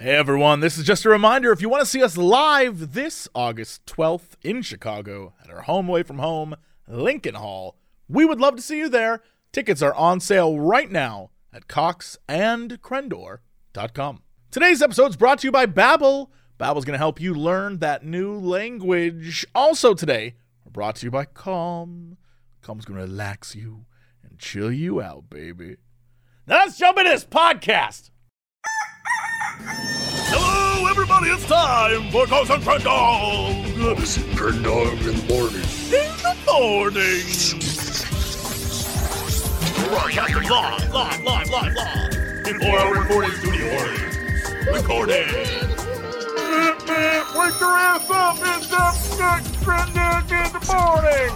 Hey everyone, this is just a reminder if you want to see us live this August 12th in Chicago at our home away from home, Lincoln Hall, we would love to see you there. Tickets are on sale right now at coxandcrendor.com. Today's episode is brought to you by Babbel. Babbel's going to help you learn that new language. Also today, we're brought to you by Calm. Calm's going to relax you and chill you out, baby. Now let's jump into this podcast. Hello, everybody! It's time for Cox and Crendor Cox and Crendor in the morning. in the morning. Live, live, live, live, live. Before our recording studio audience. Recording. Wake your ass up! It's up next Crendor in the morning.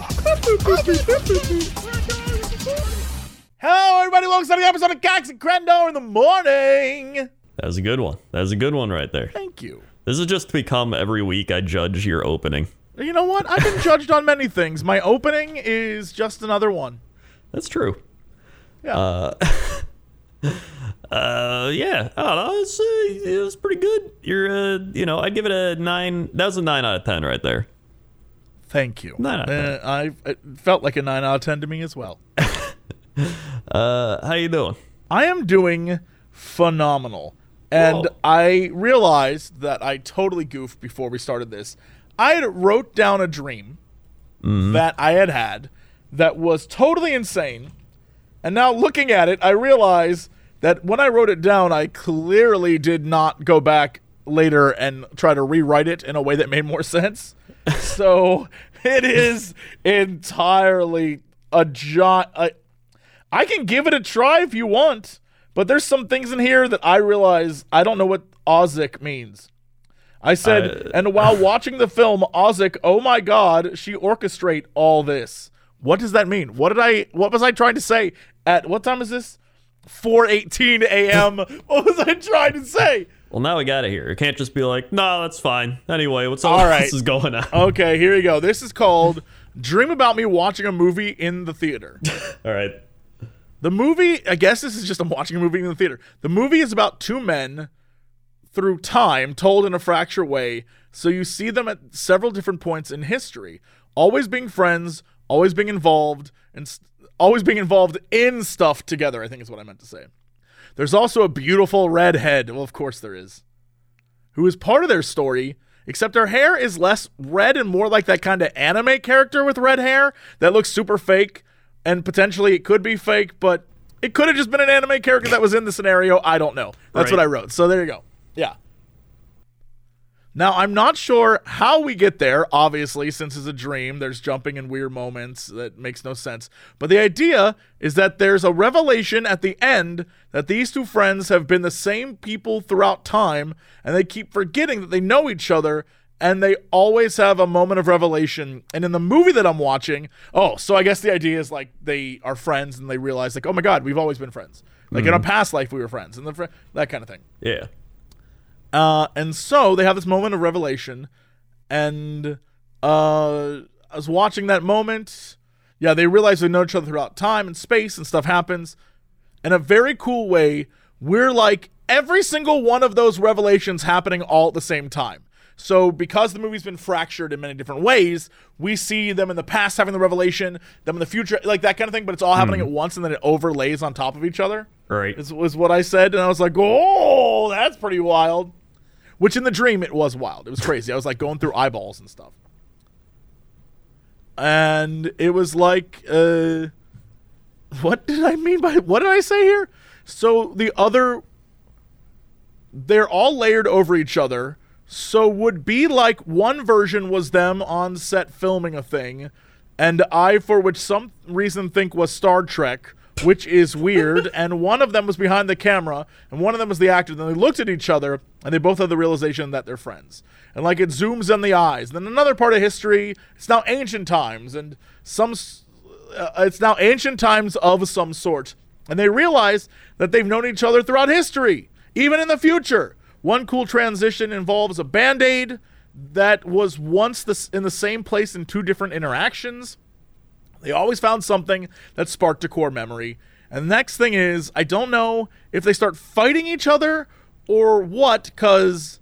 Hello, everybody. Welcome to the episode of Cox and Crendor in the morning. That was a good one. That was a good one right there. Thank you. This is just become every week I judge your opening. You know what? I've been judged on many things. My opening is just another one. That's true. Yeah. Uh, uh, yeah. I don't know. It's, uh, it was pretty good. You're, uh, you know, I'd give it a nine. That was a nine out of ten right there. Thank you. Nine out of Uh, I it felt like a nine out of ten to me as well. Uh, how you doing? I am doing phenomenal. And Whoa. I realized that I totally goofed before we started this. I had wrote down a dream mm-hmm. that I had had that was totally insane. And now looking at it, I realize that when I wrote it down, I clearly did not go back later and try to rewrite it in a way that made more sense. so it is entirely a giant. I can give it a try if you want, but there's some things in here that I realize I don't know what Ozic means. I said, Uh, and while watching the film Ozic, oh my god, she orchestrate all this. What does that mean? What did I what was I trying to say at what time is this? 4:18 a.m. what was I trying to say? Well, now we got it here. It can't just be like, no, that's fine. Anyway, what's All all right. else is going on? Okay, here we go. This is called Dream About Me Watching a Movie in the Theater. All right. The movie, I guess this is just I'm watching a movie in the theater. The movie is about two men through time told in a fractured way. So you see them at several different points in history, always being friends, always being involved, and always being involved in stuff together, I think is what I meant to say. There's also a beautiful redhead. Well, of course there is. Who is part of their story, except her hair is less red and more like that kind of anime character with red hair that looks super fake. And potentially it could be fake, but it could have just been an anime character that was in the scenario. I don't know. That's Right. what I wrote. So there you go. Yeah. Now, I'm not sure how we get there, obviously, since it's a dream. There's jumping in weird moments that makes no sense. But the idea is that there's a revelation at the end that these two friends have been the same people throughout time, and they keep forgetting that they know each other, and they always have a moment of revelation. And in the movie that I'm watching, oh, so I guess the idea is like they are friends and they realize, like, oh my God, we've always been friends. Like in a past life, we were friends, and the fr- that kind of thing. Yeah. Uh, and so they have this moment of revelation, and uh, I was watching that moment. Yeah, they realize they know each other throughout time and space, and stuff happens. In a very cool way, we're like every single one of those revelations happening all at the same time. So, because the movie's been fractured in many different ways, we see them in the past having the revelation, them in the future, like that kind of thing, but it's all happening at once and then it overlays on top of each other Right. is, was what I said, and I was like, "Oh, that's pretty wild." Which in the dream it was wild. It was crazy. I was like going through eyeballs and stuff, and it was like, uh, what did I mean by what did I say here? So the other, they're all layered over each other. So would be like one version was them on set filming a thing, and I, for which some reason think was Star Trek, which is weird. and one of them was behind the camera, and one of them was the actor. Then they looked at each other, and they both had the realization that they're friends. And like it zooms in the eyes. Then another part of history. It's now ancient times, and some. Uh, it's now ancient times of some sort, and they realize that they've known each other throughout history, even in the future. One cool transition involves a band aid that was once in the same place in two different interactions. They always found something that sparked a core memory. And the next thing is, I don't know if they start fighting each other or what? Because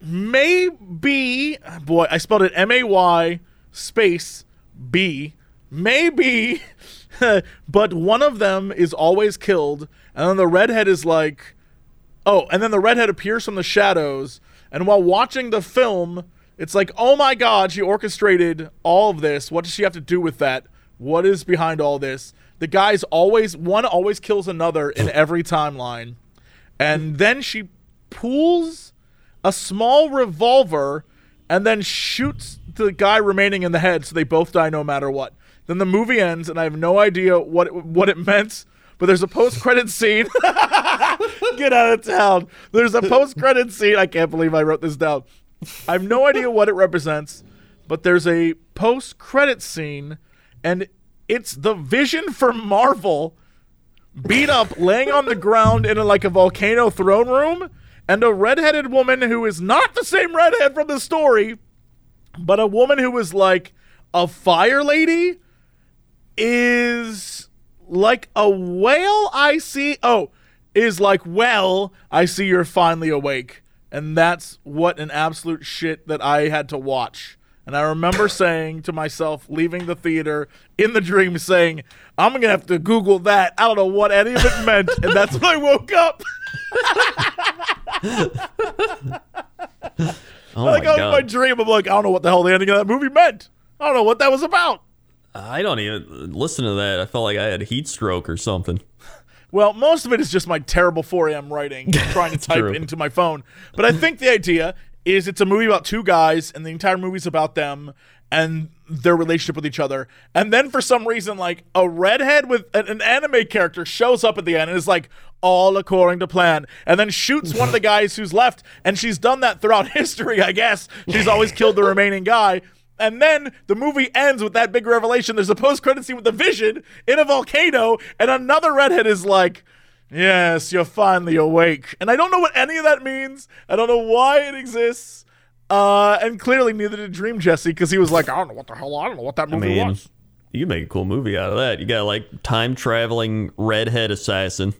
maybe, boy, I spelled it M A Y space B. Maybe, but one of them is always killed, and then the redhead is like, oh, and then the redhead appears from the shadows, and while watching the film, it's like, oh my god, she orchestrated all of this. What does she have to do with that? What is behind all this? The guy's always one always kills another in every timeline. And then she pulls a small revolver and then shoots the guy remaining in the head so they both die no matter what. Then the movie ends and I have no idea what it, what it meant, but there's a post-credit scene. Get out of town. There's a post-credit scene. I can't believe I wrote this down. I have no idea what it represents, but there's a post-credit scene and it's the vision for Marvel beat up, laying on the ground in a, like a volcano throne room, and a redheaded woman who is not the same redhead from the story, but a woman who is like a fire lady is like a whale I see. Oh, is like, well, I see you're finally awake. And that's what an absolute shit that I had to watch. And I remember saying to myself, leaving the theater in the dream, saying, I'm going to have to Google that. I don't know what any of it meant. and that's when I woke up. Oh like, my out of god! my dream, I'm like, I don't know what the hell the ending of that movie meant. I don't know what that was about. I don't even listen to that. I felt like I had a heat stroke or something. Well, most of it is just my terrible 4 a.m. writing, trying to type true. into my phone. But I think the idea is it's a movie about two guys, and the entire movie's about them and their relationship with each other. And then for some reason, like a redhead with an, an anime character shows up at the end and is like, all according to plan, and then shoots one of the guys who's left. And she's done that throughout history, I guess. She's always killed the remaining guy. And then the movie ends with that big revelation. There's a post credit scene with the vision in a volcano, and another redhead is like, Yes, you're finally awake. And I don't know what any of that means. I don't know why it exists. Uh, and clearly neither did Dream Jesse because he was like, I don't know what the hell, I don't know what that I mean, was. you make a cool movie out of that. You got like time traveling redhead assassin,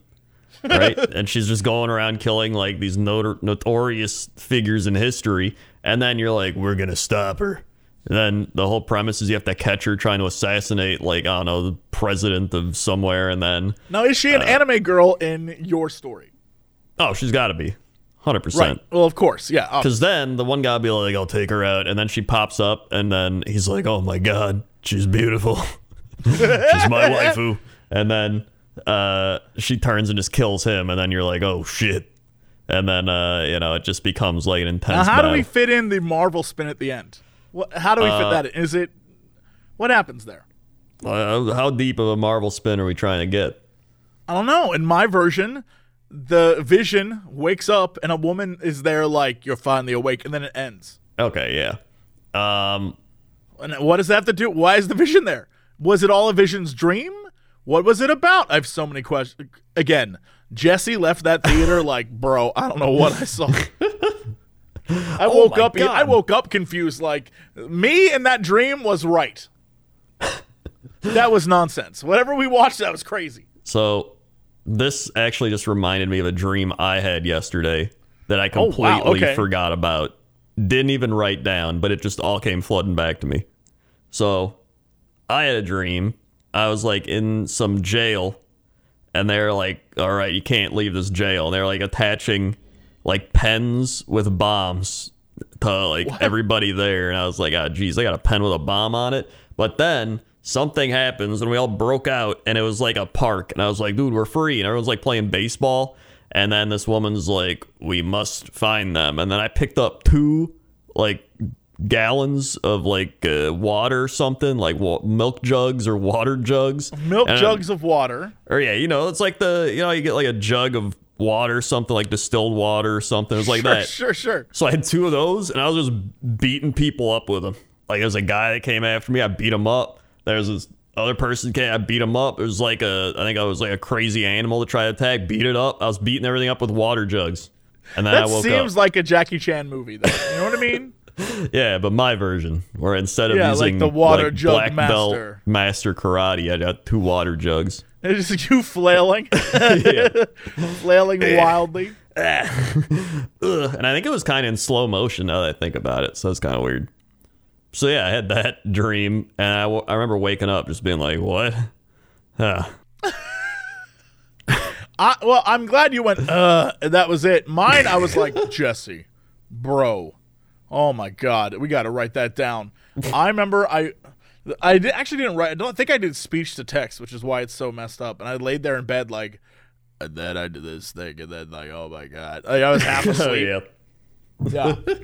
right? and she's just going around killing like these notor- notorious figures in history, and then you're like, we're gonna stop her. And then the whole premise is you have to catch her trying to assassinate like I don't know the president of somewhere, and then Now, is she an Uh, anime girl in your story? oh she's got to be hundred Right. percent. Well, of course. Yeah. Because then the one guy will be like, I'll take her out. And then she pops up, and then he's like, Oh my God, she's beautiful. she's my waifu. And then uh, she turns and just kills him. And then you're like, Oh shit. And then, uh, you know, it just becomes like an now, intense how do we fit in the Marvel spin at the end? What, how do we Uh, fit that in? Is it. What happens there? Uh, how deep of a Marvel spin are we trying to get? I don't know. In my version, the vision wakes up and a woman is there, like, you're finally awake, and then it ends. Okay, yeah. Um, And what does that have to do? Why is the vision there? Was it all a vision's dream? What was it about? I have so many questions. Again, Jesse left that theater like, bro, I don't know what I saw. I oh woke Oh my up. God. I woke up confused. Like me and that dream was right. that was nonsense. Whatever we watched, that was crazy. so this actually just reminded me of a dream I had yesterday that I Oh, wow, completely okay. forgot about. Didn't even write down, but it just all came flooding back to me. So I had a dream. I was like in some jail, and they're like, "All right, you can't leave this jail." And they're like attaching like pens with bombs to like everybody there, and I was like, "Ah, geez, I got a pen with a bomb on it." But then something happens, and we all broke out, and it was like a park, and I was like, "Dude, we're free!" And everyone's like playing baseball, and then this woman's like, "We must find them," and then I picked up two like gallons of like uh, water or something like wa- milk jugs or water jugs Milk And- jugs of water. or yeah you know it's like the you know you get like a jug of water something like distilled water or something it was like sure, that sure, sure. so i had two of those and i was just beating people up with them like there's a guy that came after me i beat him up there's this other person came i beat him up it was like a i think i was like a crazy animal to try to attack beat it up i was beating everything up with water jugs and then That i woke seems like a Jackie Chan movie, though. You know what I mean? Yeah, but my version, where instead of Yeah, like using the water like, jug black master. belt master karate, I got two water jugs. It's just you flailing, flailing wildly. And I think it was kind of in slow motion now that I think about it. So it's kind of weird. So yeah, I had that dream, and I, w- I remember waking up just being like, "What? Huh. I, well, I'm glad you went. Uh, and that was it. Mine, I was like Jesse, bro. Oh my god, we got to write that down. I remember I, I did, actually didn't write. I don't think I did speech to text, which is why it's so messed up. And I laid there in bed like, and then I did this thing, and then like, oh my god, like, I was half Oh asleep. yeah, yeah.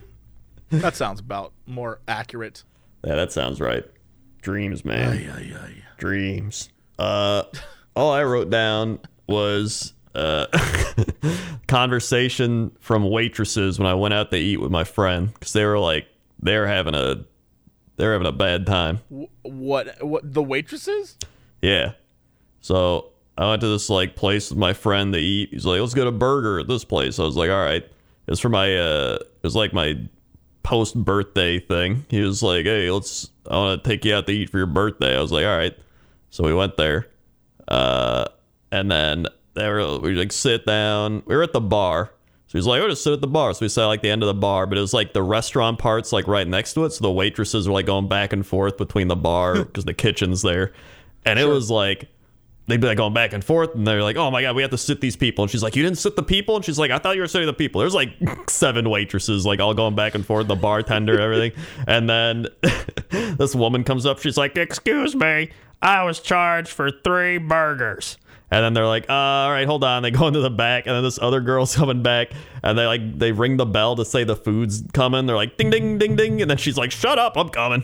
that sounds about more accurate. yeah, that sounds right. Dreams, man. Yeah, yeah, yeah. dreams. Uh, all I wrote down was uh, conversation from waitresses when I went out to eat with my friend because they were like they were having a they were having a bad time. What? What? The waitresses? Yeah. So I went to this like place with my friend to eat. He's like, let's get a burger at this place. I was like, all right. It's for my uh it was like my post birthday thing. He was like, Hey, let's I wanna take you out to eat for your birthday. I was like, All right. So we went there. Uh and then they were we like sit down. We were at the bar. So he's like, oh, just sit at the bar. So we sat like the end of the bar, but it was like the restaurant parts like right next to it. So the waitresses were like going back and forth between the bar because the kitchen's there. And it was like they'd be like going back and forth, and they're like, "Oh my god, we have to sit these people." And she's like, "You didn't sit the people?" And she's like, "I thought you were sitting the people." There's like seven waitresses, like all going back and forth, the bartender, everything. And then this woman comes up, she's like, "Excuse me, I was charged for three burgers." And then they're like, uh, "All right, hold on." They go into the back, and then this other girl's coming back, and they like they ring the bell to say the food's coming. They're like, "Ding, ding, ding, ding," and then she's like, "Shut up, I'm coming."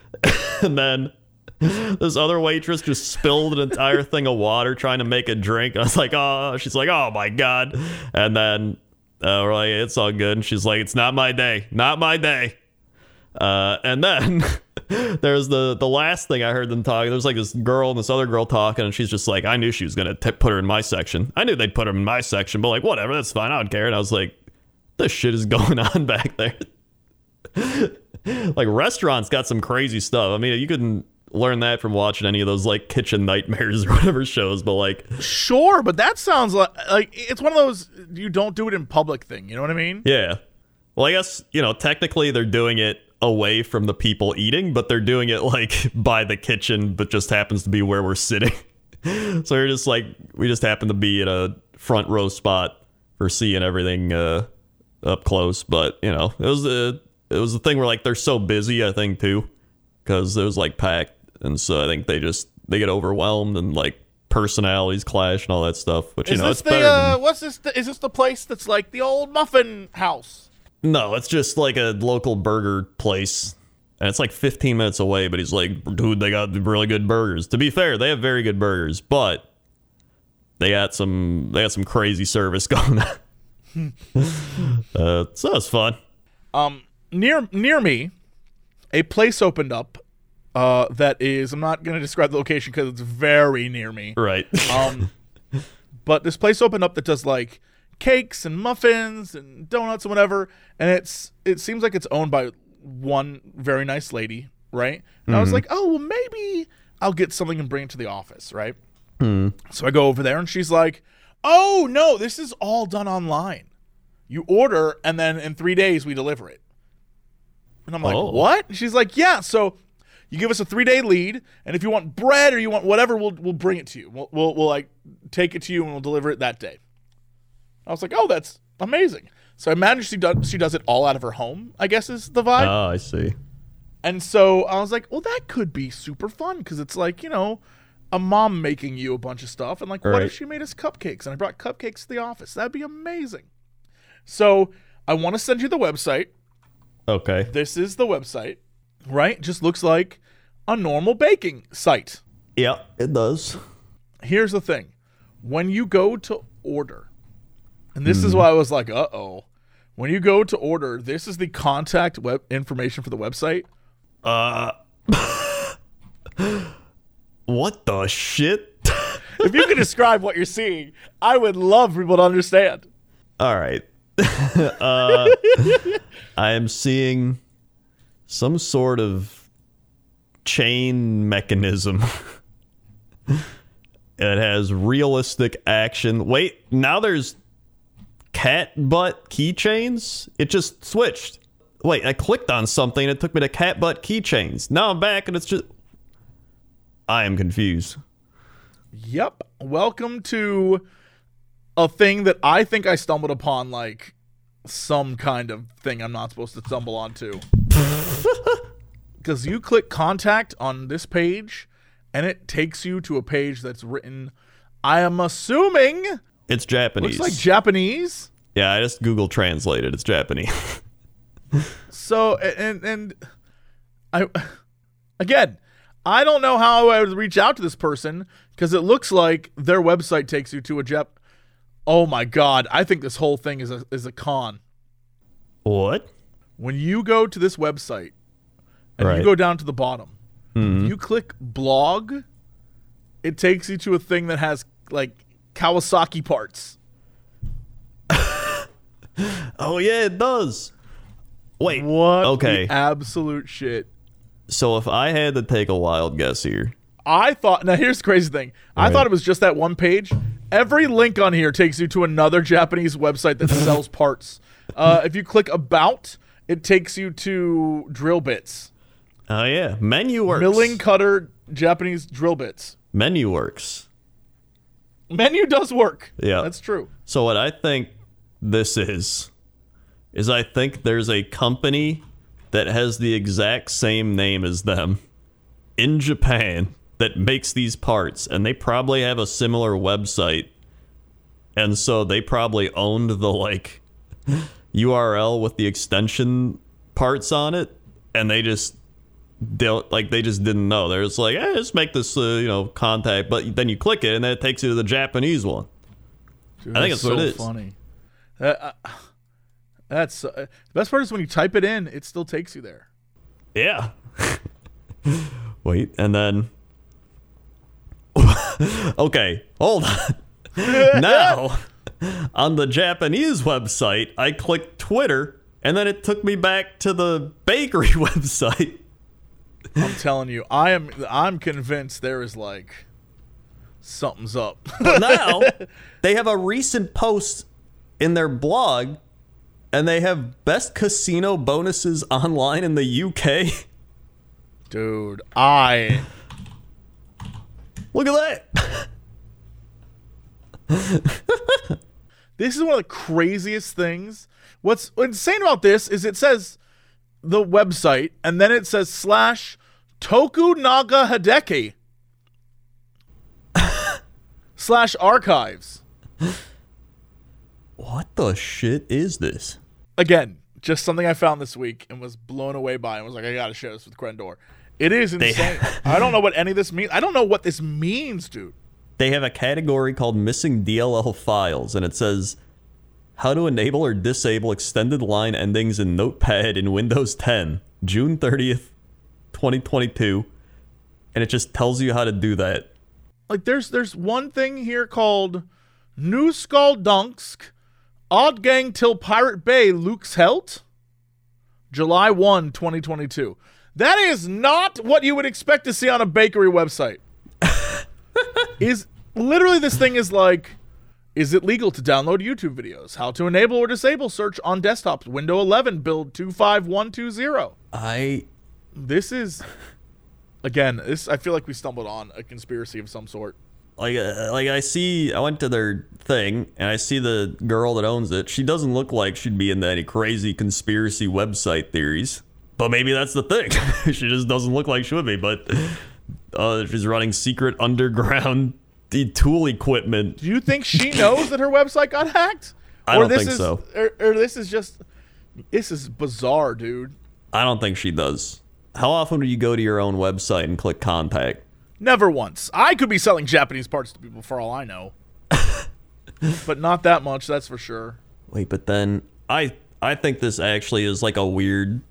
and then this other waitress just spilled an entire thing of water trying to make a drink. I was like, oh, she's like, oh my god. And then uh, we're like, it's all good. And she's like, it's not my day, not my day. Uh, and then there's the the last thing I heard them talking. There's like this girl and this other girl talking, and she's just like, I knew she was gonna t- put her in my section. I knew they'd put her in my section, but like, whatever, that's fine. I don't care. And I was like, this shit is going on back there. like restaurants got some crazy stuff. I mean, you couldn't learn that from watching any of those like kitchen nightmares or whatever shows, but like Sure, but that sounds like like it's one of those you don't do it in public thing. You know what I mean? yeah. Well, I guess, you know, technically they're doing it away from the people eating, but they're doing it like by the kitchen, but just happens to be where we're sitting. so we're just like we just happen to be in a front row spot for seeing everything uh up close, but you know, it was a it was the thing where like they're so busy, I think too, because it was like packed, and so I think they just they get overwhelmed and like personalities clash and all that stuff. Which you Is know, this it's the better. uh, than, what's this? The, is this the place that's like the old muffin house? No, it's just like a local burger place. And it's like 15 minutes away, but he's like, dude, they got really good burgers. To be fair, they have very good burgers, but they got some they got some crazy service going on. uh, so it's fun. Um, near near me, a place opened up. Uh, that is, I'm not gonna describe the location because it's very near me. Right. Um, but this place opened up that does like cakes and muffins and donuts and whatever, and it's it seems like it's owned by one very nice lady, right? And I was mm-hmm. like, oh well, maybe I'll get something and bring it to the office, right? Hmm. So I go over there and she's like, oh no, this is all done online. You order and then in three days we deliver it. And I'm like, Oh. what? And she's like, yeah. So you give us a three day lead, and if you want bread or you want whatever, we'll we'll bring it to you. We'll we'll, we'll like take it to you and we'll deliver it that day. I was like, oh, that's amazing. So I imagine she does she does it all out of her home. I guess is the vibe. oh, I see. And so I was like, well, that could be super fun because it's like, you know, a mom making you a bunch of stuff. And like, what Right. if she made us cupcakes and I brought cupcakes to the office? That'd be amazing. So I want to send you the website. Okay. This is the website, right? Just looks like a normal baking site. Yeah, it does. Here's the thing when you go to order, and this is why I was like, uh oh. When you go to order, this is the contact web information for the website. Uh, what the shit? if you could describe what you're seeing, I would love people to understand. All right. uh, I am seeing some sort of chain mechanism. it has realistic action. Wait, now there's cat butt keychains. It just switched. Wait, I clicked on something and it took me to cat butt keychains. Now I'm back and it's just. I am confused. Yep. Welcome to a thing that I think I stumbled upon, like some kind of thing I'm not supposed to stumble onto. Because you click contact on this page, and it takes you to a page that's written. I am assuming It's Japanese. looks like Japanese. yeah, I just Google translated. It's Japanese. So and and I again, I don't know how I would reach out to this person because it looks like their website takes you to a Jap. Oh my god! I think this whole thing is a is a con. what? When you go to this website and you go down to the bottom, mm-hmm. you click blog, it takes you to a thing that has like Kawasaki parts. Oh yeah, it does. Wait. What? Okay. absolute shit. So if I had to take a wild guess here, I thought now here's the crazy thing. I Right. thought it was just that one page. Every link on here takes you to another Japanese website that sells parts. Uh, if you click about, it takes you to drill bits. oh yeah, menu works. Milling cutter Japanese drill bits. menu works. Menu does work. Yeah. That's true. So what I think this is is I think there's a company that has the exact same name as them in Japan that makes these parts and they probably have a similar website and so they probably owned the like URL with the extension parts on it and they just don't like they just didn't know they're just like eh, just make this uh, you know contact but then you click it and then it takes you to the Japanese one Dude, I think that's that's what so it is. funny. Uh, uh, that's uh, the best part is when you type it in, it still takes you there. Yeah. Wait, and then. okay, hold on. now, on the Japanese website, I clicked Twitter, and then it took me back to the bakery website. I'm telling you, I am. I'm convinced there is like something's up. But now, they have a recent post in their blog, and they have best casino bonuses online in the UK. Dude, I Look at that. This is one of the craziest things. What's insane about this is it says the website and then it says slash Tokunaga Hideki slash archives. What the shit is this? Again, just something I found this week and was blown away by and was like, I gotta share this with Crendor. It is insane. I don't know what any of this means. I don't know what this means, dude. they have a category called missing DLL files, and it says how to enable or disable extended line endings in Notepad in Windows 10, June 30th, 2022. And it just tells you how to do that. like there's there's one thing here called New Skull Dunksk, Odd Gang Till Pirate Bay Luke's Helt, July 1, 2022. That is not what you would expect to see on a bakery website. is literally this thing is like is it legal to download YouTube videos? How to enable or disable search on desktops? Window 11 build 25120. I This is again, this I feel like we stumbled on a conspiracy of some sort. like uh, like I see I went to their thing and I see the girl that owns it. She doesn't look like she'd be into any crazy conspiracy website theories. But maybe that's the thing. she just doesn't look like she would be, but uh, she's running secret underground the tool equipment. Do you think she knows that her website got hacked? I or don't this think is, so. Or, or this is just this is bizarre, dude. I don't think she does. How often do you go to your own website and click contact? Never once. I could be selling Japanese parts to people for all I know. but not that much, that's for sure. Wait, but then I I think this actually is like a weird.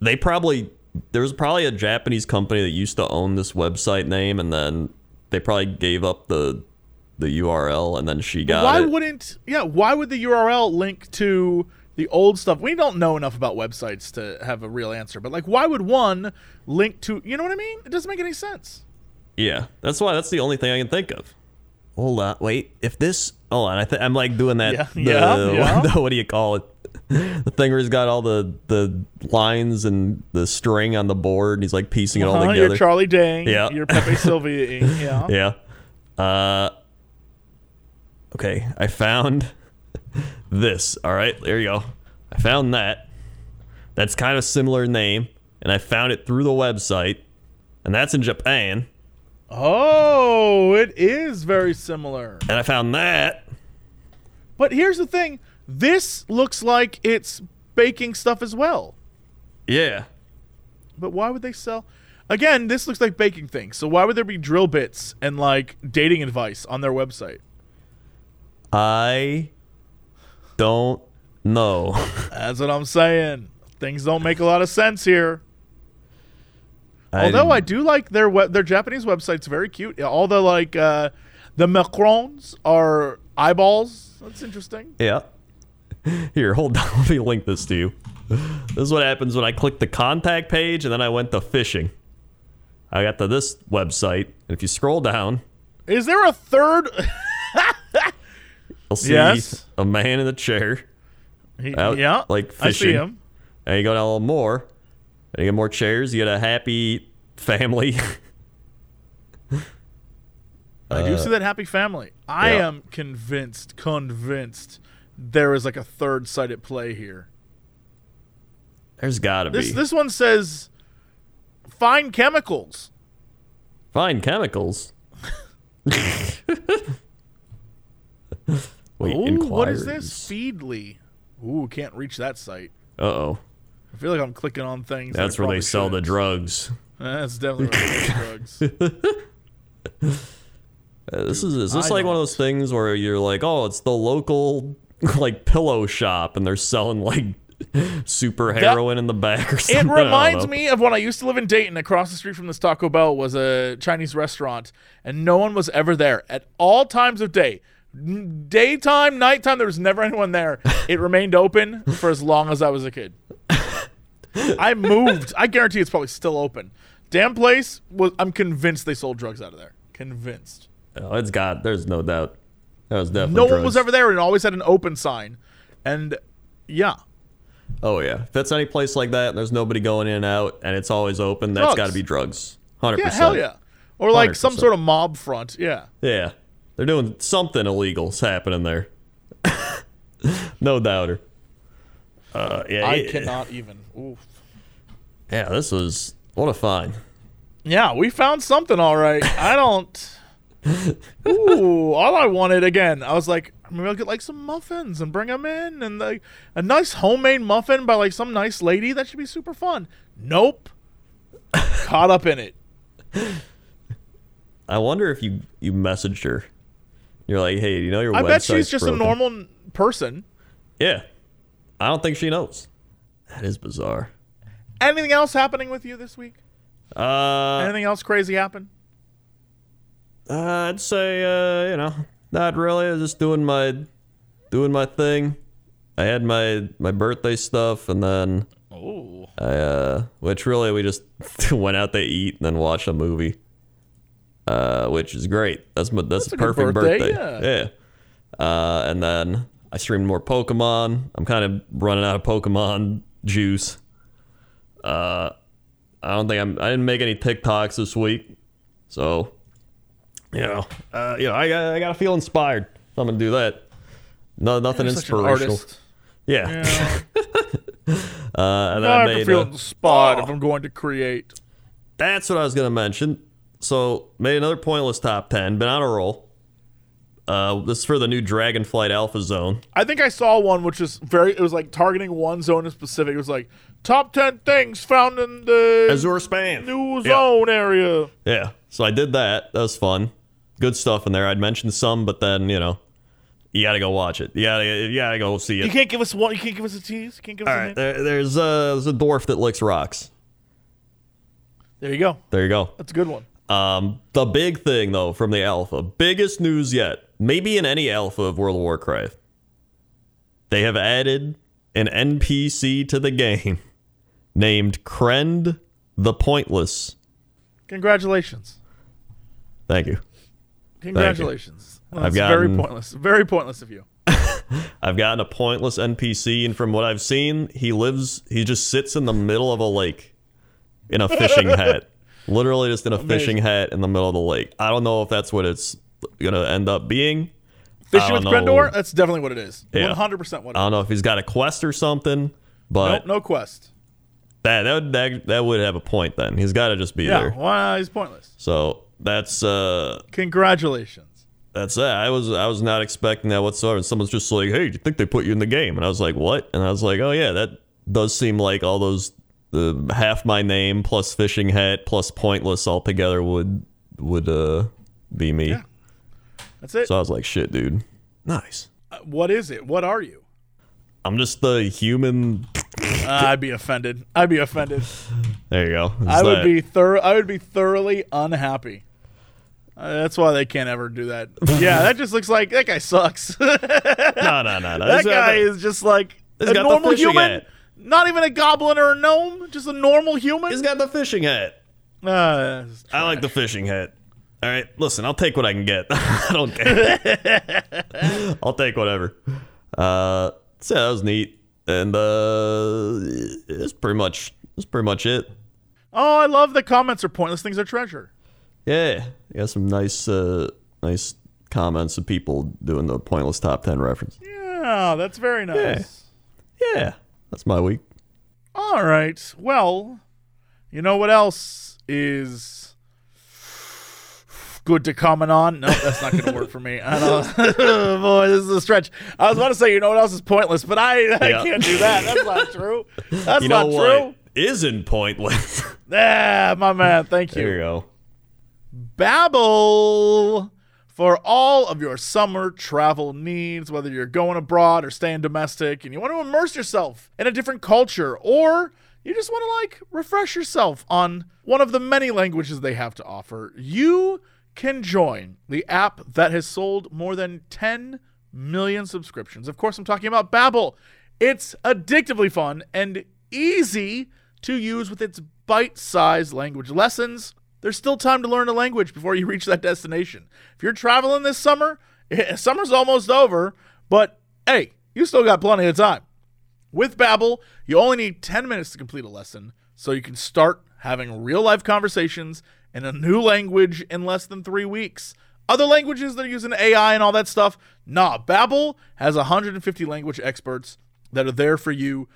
They probably there was probably a Japanese company that used to own this website name, and then they probably gave up the the URL, and then she got why it. wouldn't yeah, why would the URL link to the old stuff? We don't know enough about websites to have a real answer, but like why would one link to you know what I mean? It doesn't make any sense. yeah, that's why that's the only thing I can think of. hold on, wait. If this, hold on, I th- I'm like doing that. Yeah, the, yeah, yeah. the- what do you call it? The thing where he's got all the the lines and the string on the board, and he's like piecing it all Uh-huh, together. you're Charlie Dang. Yeah. You're Pepe Sylvia. Yeah. Yeah. Uh. Okay, I found this. All right, there you go. I found that. That's kind of similar name, and I found it through the website, and that's in Japan. Oh, it is very similar. And I found that. But here's the thing this looks like it's baking stuff as well. Yeah. But why would they sell? Again, this looks like baking things. So why would there be drill bits and like dating advice on their website? I don't know. That's what I'm saying. Things don't make a lot of sense here. I Although didn't- I do like their web, their Japanese website's very cute. All the like uh, the macarons are eyeballs. That's interesting. Yeah. Here, hold on. Let me link this to you. This is what happens when I click the contact page and then I went to fishing. I got to this website, and if you scroll down, Is there a third? you'll see Yes. a man in a chair. He- Out, yeah, like I see fishing. him. And you go down a little more, and you get more chairs. You get a happy family. I do see that happy family. I Uh, yeah. am convinced, convinced there is like a third site at play here. There's gotta This be. this one says fine chemicals. Fine chemicals. Wait, Ooh, what is this? Feedly. Ooh, can't reach that site. Uh oh. I feel like I'm clicking on things. that That's where they sell the shouldn't. drugs. That's definitely where they sell drugs. Uh, this is is this I like one of those things where you're like, oh, it's the local like pillow shop, and they're selling like super heroin in the back or It something. I don't reminds me of when I used to live in Dayton. Across the street from this Taco Bell was a Chinese restaurant, and no one was ever there at all times of day. Daytime, nighttime, there was never anyone there. It remained open for as long as I was a kid. I moved. I guarantee it's probably still open. Damn place was. I'm convinced they sold drugs out of there. Convinced. Oh, it's got. There's no doubt. That was definitely. No one was ever there, and it always had an open sign. And yeah, Oh yeah, if it's any place like that, and there's nobody going in and out, and it's always open. that's got to be drugs. Hundred yeah, percent. hell yeah. Or like some 100%. sort of mob front. Yeah. Yeah, they're doing something illegal's happening there. no doubter. Uh, yeah, I it- cannot even. Oof. Yeah, this was what a find. Yeah, we found something all right. I don't. Ooh, all I wanted again, I was like, maybe I'll get like some muffins and bring them in, and like a nice homemade muffin by like some nice lady. That should be super fun. Nope, caught up in it. I wonder if you you messaged her. You're like, hey, do you know your I bet she's just broken? a normal person. Yeah, I don't think she knows. That is bizarre. Anything else happening with you this week? Uh, Anything else crazy happen? Uh, I'd say, uh, you know, not really. I was just doing my, doing my thing. I had my my birthday stuff, and then Oh, I, uh, which really we just went out to eat and then watched a movie. Uh, which is great. That's my that's, That's a perfect birthday, birthday. Yeah. Uh, and then I streamed more Pokemon. I'm kind of running out of Pokemon juice. Uh, I don't think I'm. I didn't make any TikToks this week, so you know, uh, you know, I got I got to feel inspired. I'm gonna do that. No, nothing you're inspirational. Yeah. Yeah. Uh, and I I have to made feel a- inspired Oh. if I'm going to create. That's what I was gonna mention. So made another pointless top ten. Been on a roll. Uh, this is for the new Dragonflight Alpha Zone. I think I saw one which was very. It was like targeting one zone in specific. It was like top ten things found in the Azure Span. new Yeah. zone area. Yeah. So I did that. That was fun. Good stuff in there. I'd mentioned some, but then you know, you gotta go watch it. You gotta, you gotta go see it. You can't give us one. You can't give us a tease. You can't give us All a right. hint. There, there's uh, there's a dwarf that licks rocks. There you go. There you go. That's a good one. Um, the big thing though from the alpha, biggest news yet, maybe in any alpha of World of Warcraft, they have added an NPC to the game named Krend the Pointless. Congratulations. Thank you. Congratulations. That's I've very pointless. Very pointless of you. I've gotten a pointless NPC, and from what I've seen, he lives. He just sits in the middle of a lake in a fishing hat. Literally, just in a fishing hat in the middle of the lake. I don't know if that's what it's gonna end up being. Fishing with know. Crendor? That's definitely what it is. Yeah. 100% what it I don't know if he's got a quest or something, but Nope, no quest. that that would, that, that would have a point. Then he's got to just be Yeah, there. well, he's pointless. So that's uh Congratulations. that's that. I was I was not expecting that whatsoever. And someone's just like, "Hey, do you think they put you in the game?" And I was like, "What?" And I was like, "Oh yeah, that does seem like all those the half my name plus fishing hat plus pointless all together would would uh be me." Yeah. That's it. So I was like, "Shit, dude, nice." Uh, what is it? What are you? I'm just the human. Uh, I'd be offended. I'd be offended. There you go. It's I would that. be thorough. I would be thoroughly unhappy. Uh, that's why they can't ever do that. Yeah, that just looks like that guy sucks. that no, no, no, no. He's guy is just like a got normal human. hat. Not even a goblin or a gnome. Just a normal human. He's got the fishing hat. Uh, I like the fishing hat. All right, listen, I'll take what I can get. I don't care. I'll take whatever. Uh, so yeah, that was neat, and uh, it's pretty much that's pretty much it. Oh, I love the comments are pointless things are treasure. Yeah, you got some nice, uh, nice comments of people doing the pointless top ten reference. Yeah, that's very nice. Yeah, that's my week. All right. Well, you know what else is good to comment on? No, that's not going to work for me. I don't. Boy, this is a stretch. I was about to say, you know what else is pointless, but I, I Yeah. can't do that. That's not true. That's You not what true. isn't pointless? Ah, my man. Thank you. there you go. Babbel for all of your summer travel needs, whether you're going abroad or staying domestic and you want to immerse yourself in a different culture or you just want to like refresh yourself on one of the many languages they have to offer. You can join the app that has sold more than 10 million subscriptions. Of course, I'm talking about Babbel. It's addictively fun and easy to use with its bite-sized language lessons. There's still time to learn a language before you reach that destination. If you're traveling this summer, eh, summer's almost over, but hey, you still got plenty of time. With Babbel, you only need 10 minutes to complete a lesson, so you can start having real-life conversations in a new language in less than 3 weeks. Other languages that are using AI and all that stuff, nah, Babbel has 150 language experts that are there for you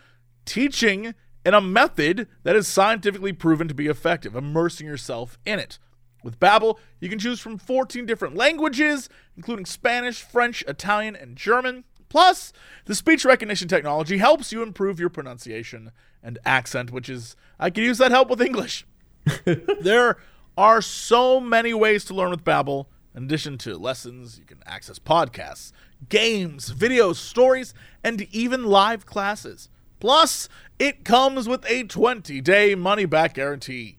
teaching in a method that is scientifically proven to be effective, immersing yourself in it. With Babbel, you can choose from 14 different languages, including Spanish, French, Italian, and German. Plus, the speech recognition technology helps you improve your pronunciation and accent, which is I could use that help with English. there are so many ways to learn with Babbel. In addition to lessons, you can access podcasts, games, videos, stories, and even live classes. Plus, it comes with a 20-day money-back guarantee.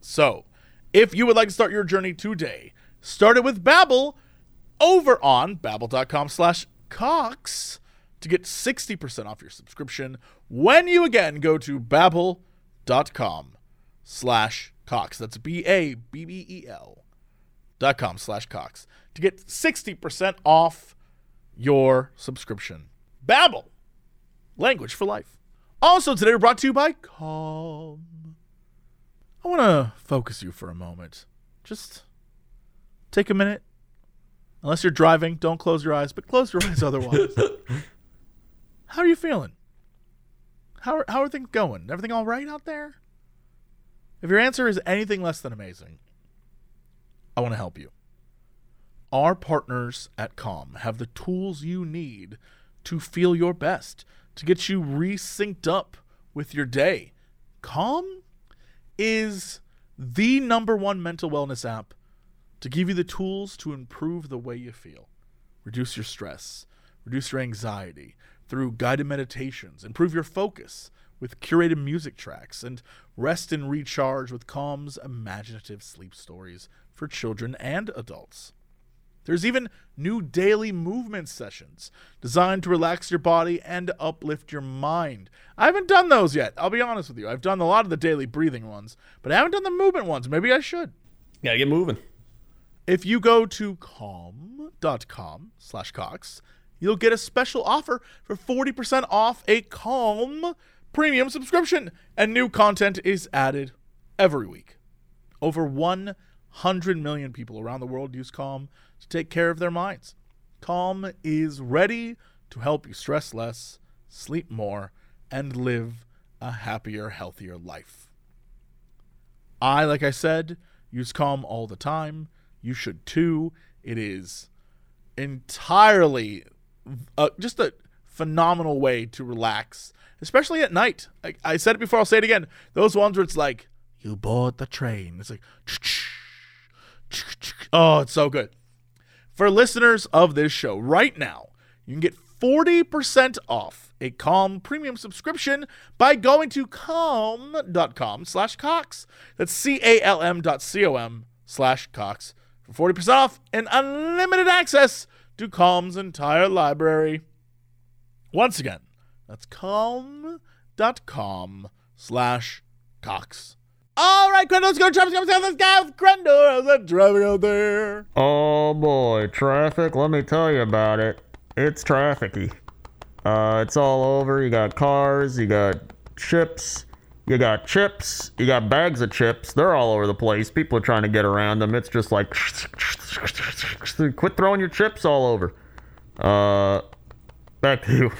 So, if you would like to start your journey today, start it with Babbel over on babbel.com slash cox to get 60% off your subscription when you again go to babbel.com slash cox. That's B-A-B-B-E-L dot com slash cox to get 60% off your subscription. Babbel, language for life. Also today we're brought to you by Calm. I want to focus you for a moment. Just take a minute. Unless you're driving, don't close your eyes, but close your eyes otherwise. how are you feeling? How are, how are things going? Everything all right out there? If your answer is anything less than amazing, I want to help you. Our partners at Calm have the tools you need to feel your best, to get you re-synced up with your day. Calm is the number one mental wellness app to give you the tools to improve the way you feel. Reduce your stress, reduce your anxiety through guided meditations, improve your focus with curated music tracks, and rest and recharge with Calm's imaginative sleep stories for children and adults. There's even new daily movement sessions designed to relax your body and uplift your mind. I haven't done those yet. I'll be honest with you. I've done a lot of the daily breathing ones, but I haven't done the movement ones. Maybe I should. Gotta get moving. If you go to calm.com slash Cox, you'll get a special offer for 40% off a Calm premium subscription, and new content is added every week. Over 100 million people around the world use Calm to take care of their minds. Calm is ready to help you stress less, sleep more, and live a happier, healthier life. I, like I said, use Calm all the time. You should too. It is entirely uh, just a phenomenal way to relax, especially at night. I, I said it before, I'll say it again. Those ones where it's like, you board the train. It's like, oh, it's so good. For listeners of this show, right now, you can get 40% off a Calm premium subscription by going to calm.com slash Cox. That's C-A-L-M dot C-O-M slash Cox for 40% off and unlimited access to Calm's entire library. Once again, that's calm.com slash Cox. All right, Crendor, let's go to traffic. Let's go, Crendor. How's that traffic out there? Oh boy, traffic. Let me tell you about it. It's trafficy. Uh, it's all over. You got cars, you got chips, you got chips, you got bags of chips. They're all over the place. People are trying to get around them. It's just like, quit throwing your chips all over. Uh, back to you.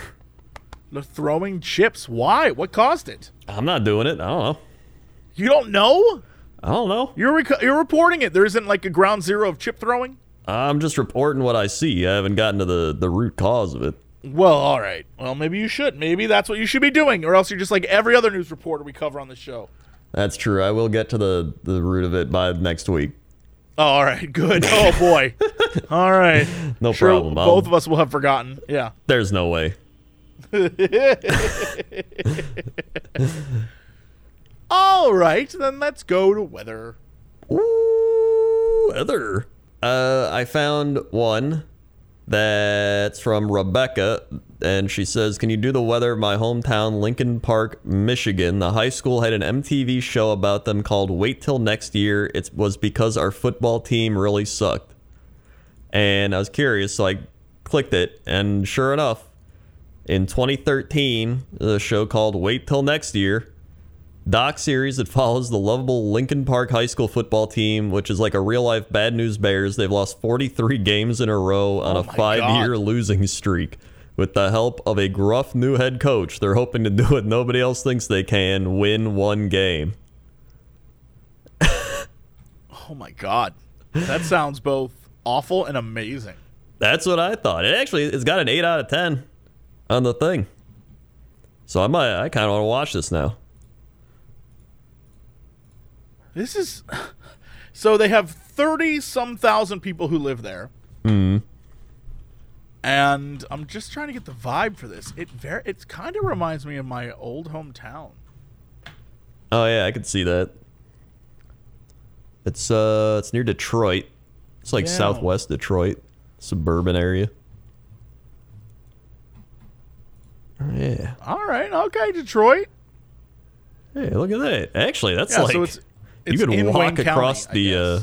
They're throwing chips. Why? What caused it? I'm not doing it. I don't know. You don't know? I don't know. You're rec- you're reporting it. There isn't like a ground zero of chip throwing. I'm just reporting what I see. I haven't gotten to the, the root cause of it. Well, all right. Well, maybe you should. Maybe that's what you should be doing, or else you're just like every other news reporter we cover on the show. That's true. I will get to the, the root of it by next week. Oh, all right. Good. Oh boy. all right. No Sure, problem. I'll- Both of us will have forgotten. Yeah. There's no way. All right. Then let's go to weather. Ooh, weather. Uh, I found one that's from Rebecca, and she says, "Can you do the weather of my hometown, Lincoln Park, Michigan? The high school had an MTV show about them called Wait Till Next Year. It was because our football team really sucked." And I was curious, so I clicked it, and sure enough, in 2013, the show called Wait Till Next Year doc series that follows the lovable Lincoln Park High School football team, which is like a real life bad news Bears. They've lost 43 games in a row on Oh a five year losing streak. With the help of a gruff new head coach, they're hoping to do what nobody else thinks they can win one game. Oh my god. That sounds both awful and amazing. That's what I thought. It actually it's got an 8 out of 10 on the thing. So I might I kind of want to watch this now. This is so they have 30 some thousand people who live there. Hmm. And I'm just trying to get the vibe for this. It very it kind of reminds me of my old hometown. Oh yeah, I can see that. It's uh it's near Detroit. It's like Yeah. southwest Detroit, suburban area. Oh, yeah. All right. Okay, Detroit. Hey, look at that. Actually, that's Yeah, like so it's you could walk Wayne across County, the uh.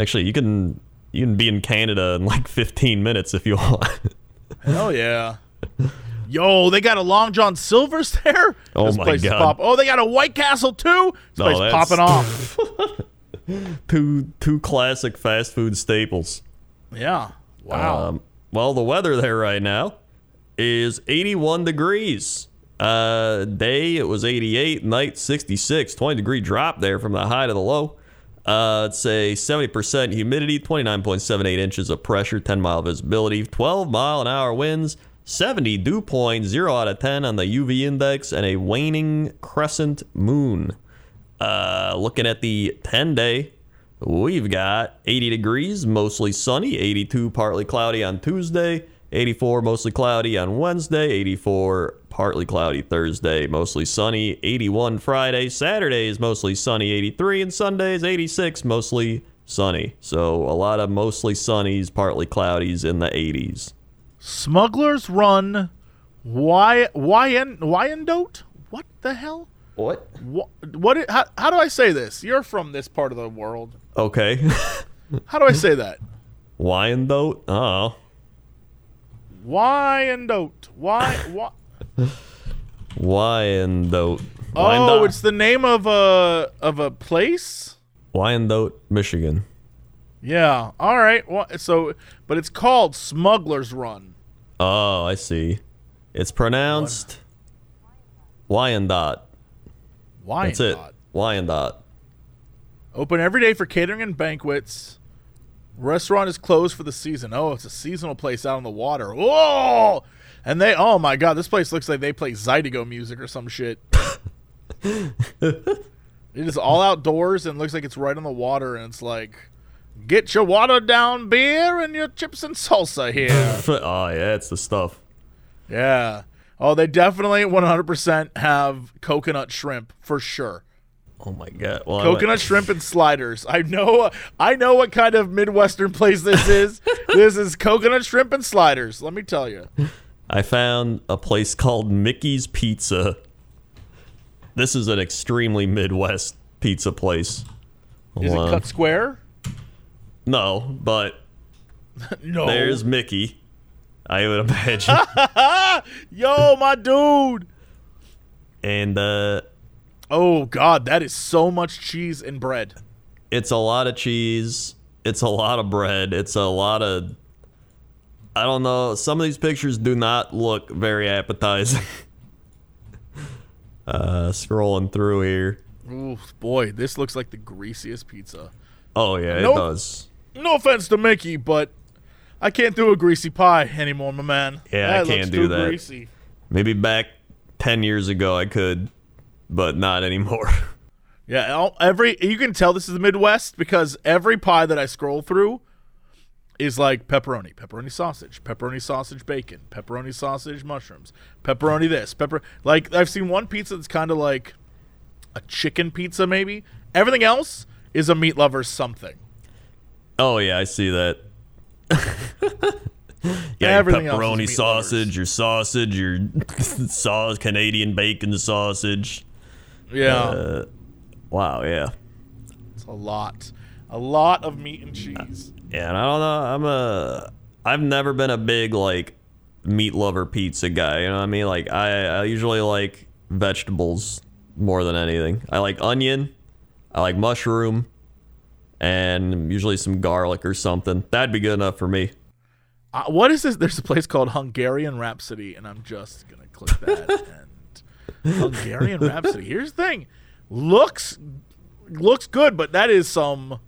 Actually, you can you can be in Canada in like 15 minutes if you want. Hell yeah. Yo, they got a Long John Silver's there. Oh this my place is God. pop- Oh, they got a White Castle too. This Oh, place popping off. two two classic fast food staples. yeah. Wow. Um, well, the weather there right now is 81 degrees. Uh, day it was 88, night 66, 20 degree drop there from the high to the low. Uh, it's a 70% humidity, 29.78 inches of pressure, 10 mile visibility, 12 mile an hour winds, 70 dew point, 0 out of 10 on the UV index, and a waning crescent moon. Uh, looking at the 10 day, we've got 80 degrees, mostly sunny, 82 partly cloudy on Tuesday, 84 mostly cloudy on Wednesday, 84 partly cloudy Thursday, mostly sunny, 81 Friday, Saturday is mostly sunny, 83, and Sunday is 86, mostly sunny. So a lot of mostly sunnies, partly cloudies in the 80s. Smugglers Run. Why? Wyan Wyandotte? What the hell? What? What? What? How, how do I say this? You're from this part of the world. Okay. How do I say that? Wyandotte? Oh. Uh-huh. Wyandotte. Why? Why? Wyandotte. Oh, Wyandotte. it's the name of a of a place. Wyandotte, Michigan. Yeah. All right. Well, so, but it's called Smuggler's Run. Oh, I see. It's pronounced Wyandotte. Wyandotte. That's it. Wyandotte. Open every day for catering and banquets. Restaurant is closed for the season. Oh, it's a seasonal place out on the water. Whoa! And they, oh my god, this place looks like they play Zydeco music or some shit. it is all outdoors and looks like it's right on the water. And it's like, get your watered down beer and your chips and salsa here. oh, yeah, it's the stuff. yeah. Oh, they definitely 100% have coconut shrimp for sure. Oh my god. Well, Coconut shrimp and sliders. I know I know what kind of Midwestern place this is. this is coconut shrimp and sliders, let me tell you. I found a place called Mickey's Pizza. This is an extremely Midwest pizza place. Is it on. cut square? No, but No. there's Mickey. I would imagine. Yo, my dude. and uh Oh god, that is so much cheese and bread. it's a lot of cheese. It's a lot of bread. It's a lot of I don't know. Some of these pictures do not look very appetizing. uh scrolling through here. Ooh, boy, this looks like the greasiest pizza. Oh yeah, Nope. it does. No offense to Mickey, but I can't do a greasy pie anymore, my man. Yeah, I can't do that. Greasy. Maybe back 10 years ago I could, but not anymore. Yeah, all- every you can tell this is the Midwest because every pie that I scroll through is like pepperoni, pepperoni sausage, pepperoni sausage bacon, pepperoni sausage mushrooms, pepperoni this, pepper. Like I've seen one pizza that's kind of like a chicken pizza, maybe. Everything else is a meat lover's something. oh yeah, I see that. yeah, Everything your else is pepperoni sausage, your sausage, your sauce, Canadian bacon sausage. Yeah, Uh, wow, yeah. it's a lot, a lot of meat and cheese. Yeah, and I don't know. I'm a. I've never been a big like meat lover pizza guy. You know what I mean? Like I, I usually like vegetables more than anything. I like onion. I like mushroom, and usually some garlic or something. That'd be good enough for me. Uh, what is this? There's a place called Hungarian Rhapsody, and I'm just gonna click that. Hungarian Rhapsody. Here's the thing: looks looks good, but that is some.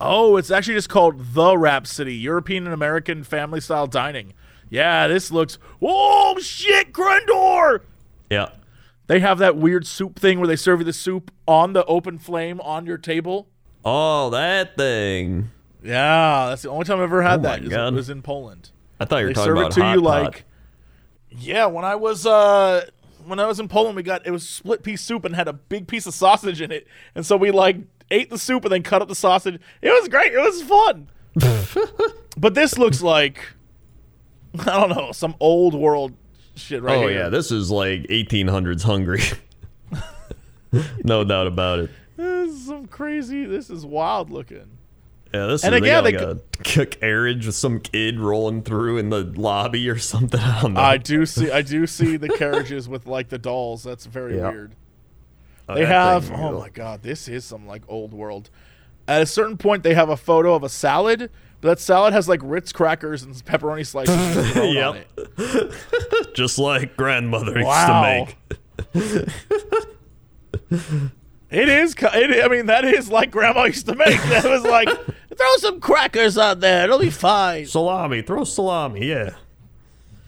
Oh, it's actually just called the Rhapsody, European and American family style dining. Yeah, this looks. Oh shit, Crendor! Yeah. They have that weird soup thing where they serve you the soup on the open flame on your table. Oh, that thing. Yeah, that's the only time I've ever had Oh that. God. was in Poland. I thought you were they talking serve about it to hot you pot. like yeah when i was uh when i was in poland we got it was split pea soup and had a big piece of sausage in it and so we like ate the soup and then cut up the sausage it was great it was fun but this looks like i don't know some old world shit right Oh here. yeah, this is like 1800s Hungary. no doubt about it. this is some crazy this is wild looking Yeah, this And is again, they they got like a carriage with some kid rolling through in the lobby or something. I don't know. i do see i do see the carriages with like the dolls that's very Yeah. weird Oh, They have. thing, Oh yeah. my god, this is some like old world. At a certain point, they have a photo of a salad, but that salad has like Ritz crackers and pepperoni slices. Yep. Just like grandmother Wow. used to make. It is. It, I mean, that is like Grandma used to make. That was like, throw some crackers on there. It'll be fine. Salami, throw salami, yeah.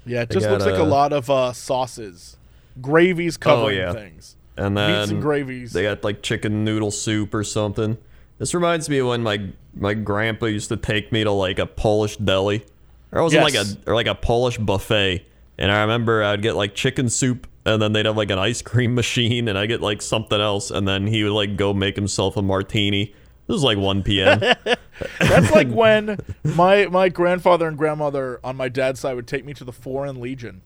Yeah, it just got, looks like a uh, lot of uh, sauces, gravies covering yeah. things, And meats then and gravies. they got like chicken noodle soup or something. This reminds me of when my my grandpa used to take me to like a Polish deli, or it was like a or like a Polish buffet. And I remember I'd get like chicken soup, and then they'd have like an ice cream machine, and I get like something else, and then he would like go make himself a martini. This was like 1 p.m. That's like when my my grandfather and grandmother on my dad's side would take me to the Foreign Legion.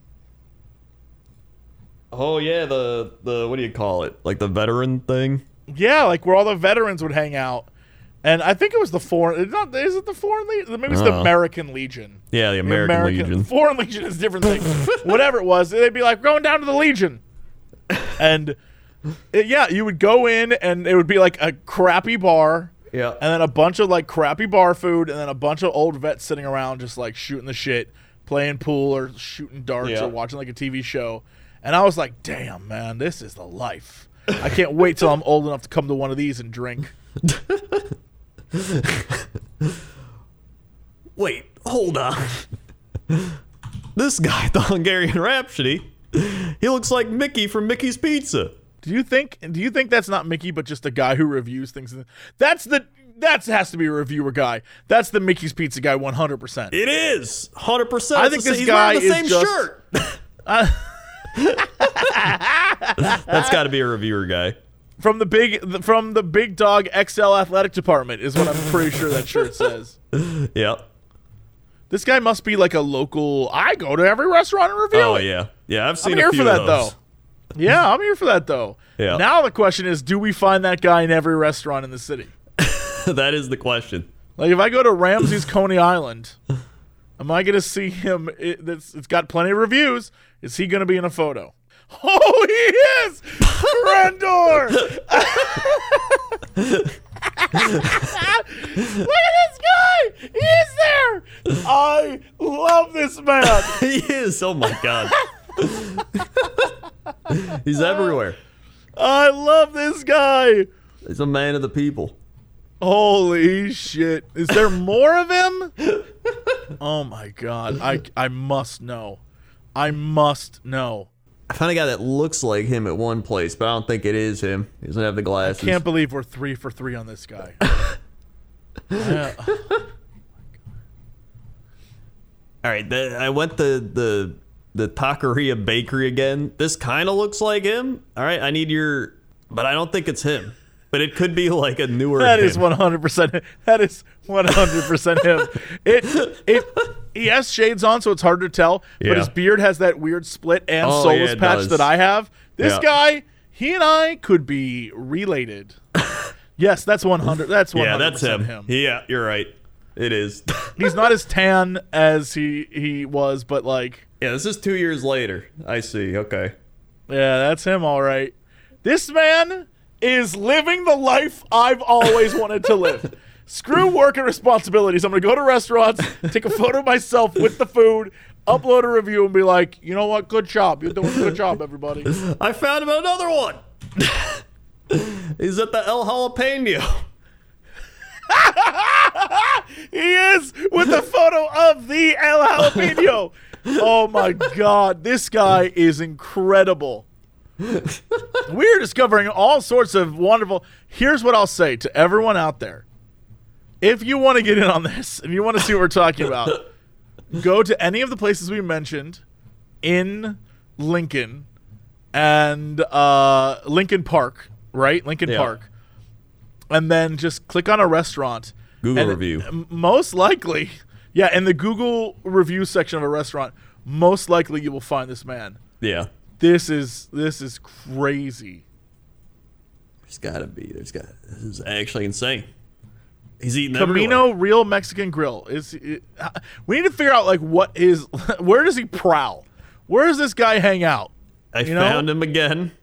oh yeah, the the what do you call it? Like the veteran thing. Yeah, like where all the veterans would hang out. And I think it was the foreign. It's not. Is it the foreign legion? Maybe it's the Uh. American Legion. Yeah, the The American, Legion. Foreign Legion is a different thing. Whatever it was, they'd be like going down to the Legion, and it- yeah, you would go in, and it would be like a crappy bar. Yeah. and then a bunch of like crappy bar food, and then a bunch of old vets sitting around just like shooting the shit, playing pool or shooting darts Yeah. or watching like a TV show. And I was like, damn, man, this is the life. I can't wait till I'm old enough to come to one of these and drink. Wait, hold on. this guy, the Hungarian Rhapsody, he looks like Mickey from Mickey's Pizza. Do you think? Do you think that's not Mickey, but just a guy who reviews things? That's the that has to be a reviewer guy. That's the Mickey's Pizza guy, one hundred percent. It is 100%. I think this he's guy wearing the is same just- shirt. That's got to be a reviewer guy. From the big from the Big Dog XL Athletic Department is what I'm pretty sure that shirt says. Yep. This guy must be like a local. I go to every restaurant and review Oh it. yeah, yeah. I've seen I'm a here few for that those. though. Yeah, I'm here for that though. Yeah. Now the question is, do we find that guy in every restaurant in the city? that is the question. Like if I go to Ramsey's Coney Island, am I gonna see him? It, that's, it's got plenty of reviews. Is he gonna be in a photo? Oh, he is! Crendor! Look at this guy! He is there! I love this man. he is. Oh my god. He's everywhere. I love this guy. He's a man of the people. Holy shit. Is there more of him? Oh my god. I I must know. I must know. I found a guy that looks like him at one place, but I don't think it is him. He doesn't have the glasses. I can't believe we're three for three on this guy. Yeah. All right, the, I went the the the Taqueria Bakery again. This kind of looks like him. All right, I need your, but I don't think it's him. But it could be like a newer. That is one hundred percent. That is one hundred percent him. It it he has shades on, so it's hard to tell. Yeah. But his beard has that weird split and Oh, soulless yeah, patch does. that I have. This Yeah. guy, he and I could be related. yes, that's one hundred. That's one Yeah, that's him. him. Yeah, you're right. It is. He's not as tan as he he was, but like, yeah, this is two years later. I see. Okay. yeah, that's him. All right. This man is living the life I've always wanted to live. Screw work and responsibilities. I'm gonna go to restaurants, take a photo of myself with the food, upload a review, and be like, you know what? Good job. You're doing a good job, everybody. I found him another one. He's at the El Jalapeno. he is with a photo of the El Jalapeno. Oh my god, this guy is incredible. We're discovering all sorts of wonderful. Here's what I'll say to everyone out there. If you want to get in on this and you want to see what we're talking about, go to any of the places we mentioned in Lincoln and uh, Lincoln Park, right? Lincoln Yeah. Park. And then just click on a restaurant. Google review. Most likely, yeah, in the Google review section of a restaurant, most likely you will find this man. Yeah. This is this is crazy. There's got to be. There's got. This is actually insane. He's eating Camino everywhere. Real Mexican Grill is. It, we need to figure out like what is. Where does he prowl? Where does this guy hang out? I you know? found him again.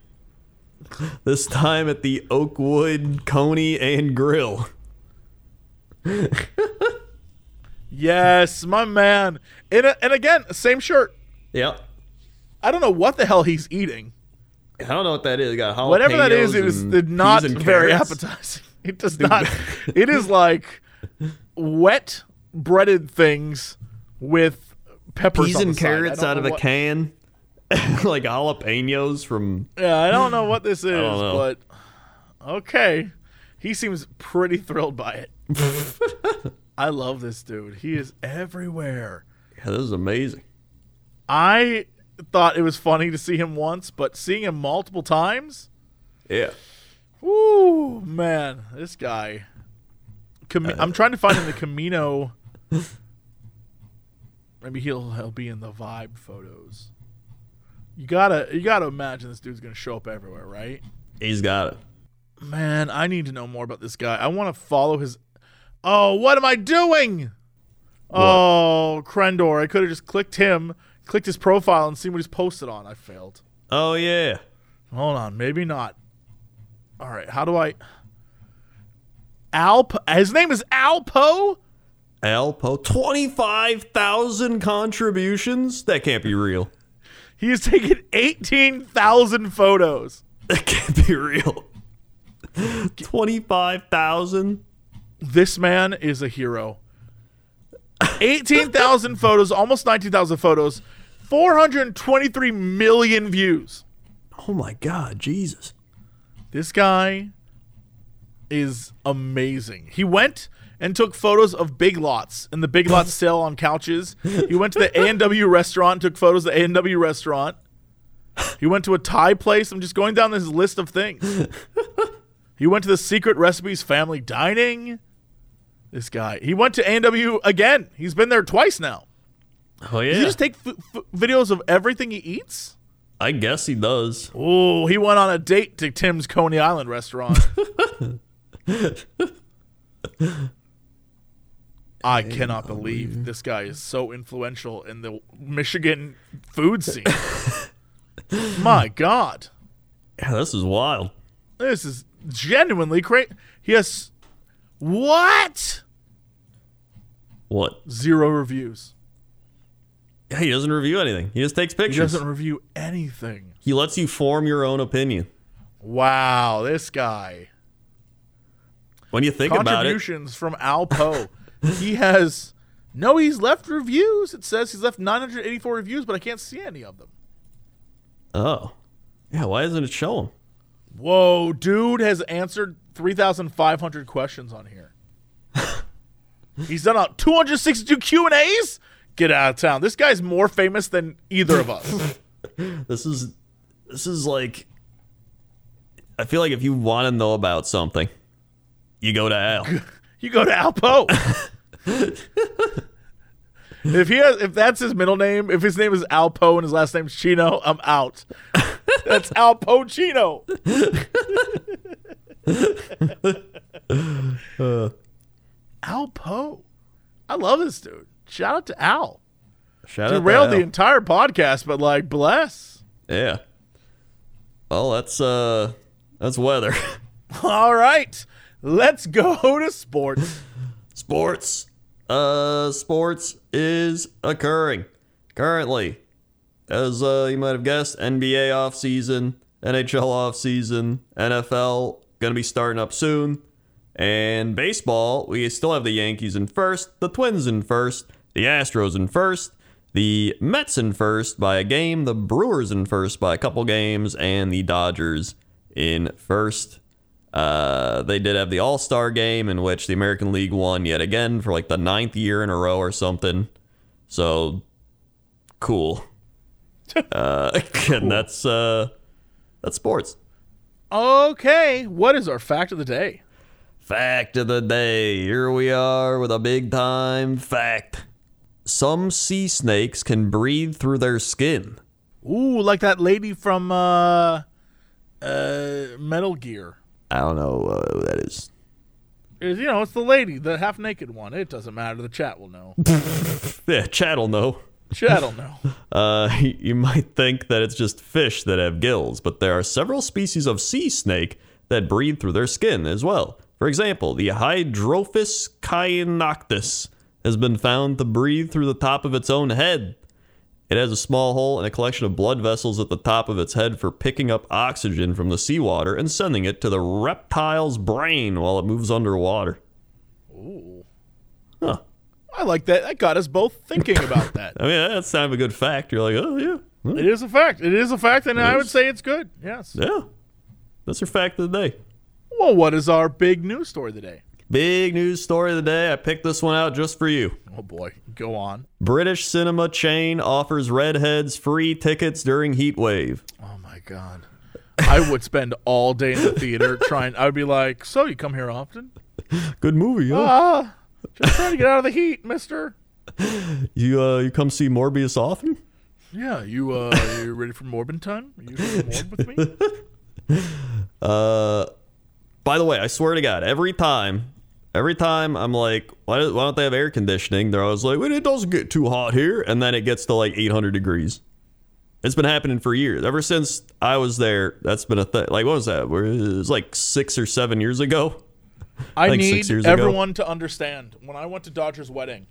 This time at the Oakwood Coney and Grill. Yes, my man. And and again, same shirt. Yep. I don't know what the hell he's eating. I don't know what that is. It got jalapenos Whatever that is, it did not very carrots. appetizing. It does not. it is like wet breaded things with peppers Peas and. Carrots out of a can. like jalapenos from. Yeah, I don't know what this is, but okay. He seems pretty thrilled by it. I love this dude. He is everywhere. Yeah, this is amazing. I thought it was funny to see him once, but seeing him multiple times, Yeah. whoo, man, this guy. Cam- Uh, I'm trying to find him the Camino. Maybe he'll he'll be in the vibe photos. You gotta you gotta imagine this dude's gonna show up everywhere, right? He's got it. Man, I need to know more about this guy. I want to follow his Oh, what am I doing? Oh, Crendor. I could have just clicked him, clicked his profile, and seen what he's posted on. I failed. Oh yeah. Hold on, maybe not. All right, how do I? Alpo. His name is Alpo. Alpo, twenty-five thousand contributions. That can't be real. He has taken eighteen thousand photos. That can't be real. Twenty-five thousand. This man is a hero. Eighteen thousand photos, almost nineteen thousand photos, four hundred twenty-three million views. Oh my God, Jesus. This guy is amazing. He went and took photos of Big Lots and the Big Lots sale on couches. He went to the A&W restaurant, took photos of the A&W restaurant. He went to a Thai place. I'm just going down this list of things. He went to the Secret Recipes family dining. This guy. He went to A&W again. He's been there twice now. Oh yeah. Does he just take f- f- videos of everything he eats? I guess he does. Oh, he went on a date to Tim's Coney Island restaurant. I cannot believe this guy is so influential in the Michigan food scene. My God. Yeah, this is wild. This is genuinely crazy. He has what? What? Zero reviews. Yeah, he doesn't review anything. He just takes pictures. He doesn't review anything. He lets you form your own opinion. Wow, this guy. When you think about it, contributions from Al Poe. he has no, he's left reviews. It says he's left 984 reviews, but I can't see any of them. oh, yeah. Why doesn't it show him? Whoa, dude has answered 3,500 questions on here. he's done out 262 Q and A's. Get out of town. This guy's more famous than either of us. This is this is like. I feel like if you want to know about something, you go to Al. You go to Al Poe. if he has, if that's his middle name, if his name is Al Poe and his last name's Chino, I'm out. That's Al Poe Chino. Al Poe. I love this dude. Shout out to Al. Shout out Derailed to the entire podcast, but like, bless. Yeah. Well, that's uh, that's weather. All right, let's go to sports. sports. Uh, sports is occurring currently. As uh, you might have guessed, NBA off season, NHL off season, NFL gonna be starting up soon, and baseball. We still have the Yankees in first, the Twins in first, the Astros in first, the Mets in first by a game, the Brewers in first by a couple games, and the Dodgers in first. Uh, they did have the All Star game in which the American League won yet again for like the ninth year in a row or something. So cool. uh, and that's uh, that's sports. Okay, what is our fact of the day? Fact of the day. Here we are with a big time fact. Some sea snakes can breathe through their skin. Ooh, like that lady from uh, uh, Metal Gear. I don't know uh, who that is. Is you know, it's the lady, the half naked one. It doesn't matter. The chat will know. Yeah, chat will know. chat will know. Uh, you might think that it's just fish that have gills, but there are several species of sea snake that breathe through their skin as well. For example, the Hydrophis cyanocinctus has been found to breathe through the top of its own head. It has a small hole and a collection of blood vessels at the top of its head for picking up oxygen from the seawater and sending it to the reptile's brain while it moves underwater. Ooh. Huh. I like that. That got us both thinking about that. I mean, that's kind of a good fact. You're like, oh, yeah. huh, It is a fact. It is a fact, and I would say it's good. Yes. Yeah. That's your fact of the day. Well, what is our big news story today? Big news story of the day. I picked this one out just for you. Oh boy, go on. British cinema chain offers redheads free tickets during heat wave. Oh my god. I would spend all day in the theater trying. I would be like, "So you come here often?" Good movie, huh? Ah, just trying to get out of the heat, Mister. You uh, you come see Morbius often? Yeah, you uh, you ready for Morbin time? Are you Morb with me? Uh, by the way, I swear to God, every time Every time I'm like, why, why don't they have air conditioning? They're always like, well, it doesn't get too hot here. And then it gets to like 800 degrees. It's been happening for years. Ever since I was there, that's been a thing. Like, what was that? It was like six or seven years ago. I need years ago. everyone to understand. When I went to Dodger's wedding,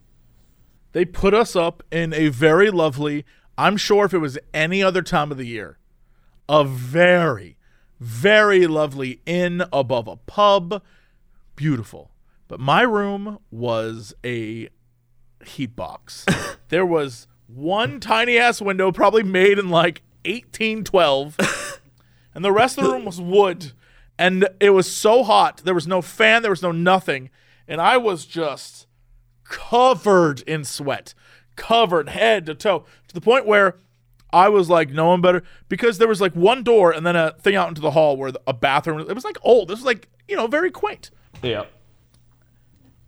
they put us up in a very lovely. I'm sure if it was any other time of the year, a very, very lovely inn above a pub, beautiful. But my room was a heat box. there was one tiny ass window, probably made in like 1812, and the rest of the room was wood. And it was so hot. There was no fan, there was no nothing. And I was just covered in sweat, covered head to toe, to the point where I was like, no one better, because there was like one door and then a thing out into the hall where the- a bathroom, it was like old. This was like, you know, very quaint. Yeah.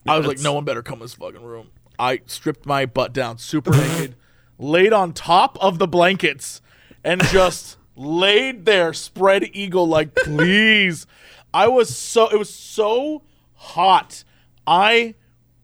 I was like, no one better come in this fucking room. I stripped my butt down super naked, laid on top of the blankets, and just laid there, spread eagle, like, please. I was so, it was so hot. I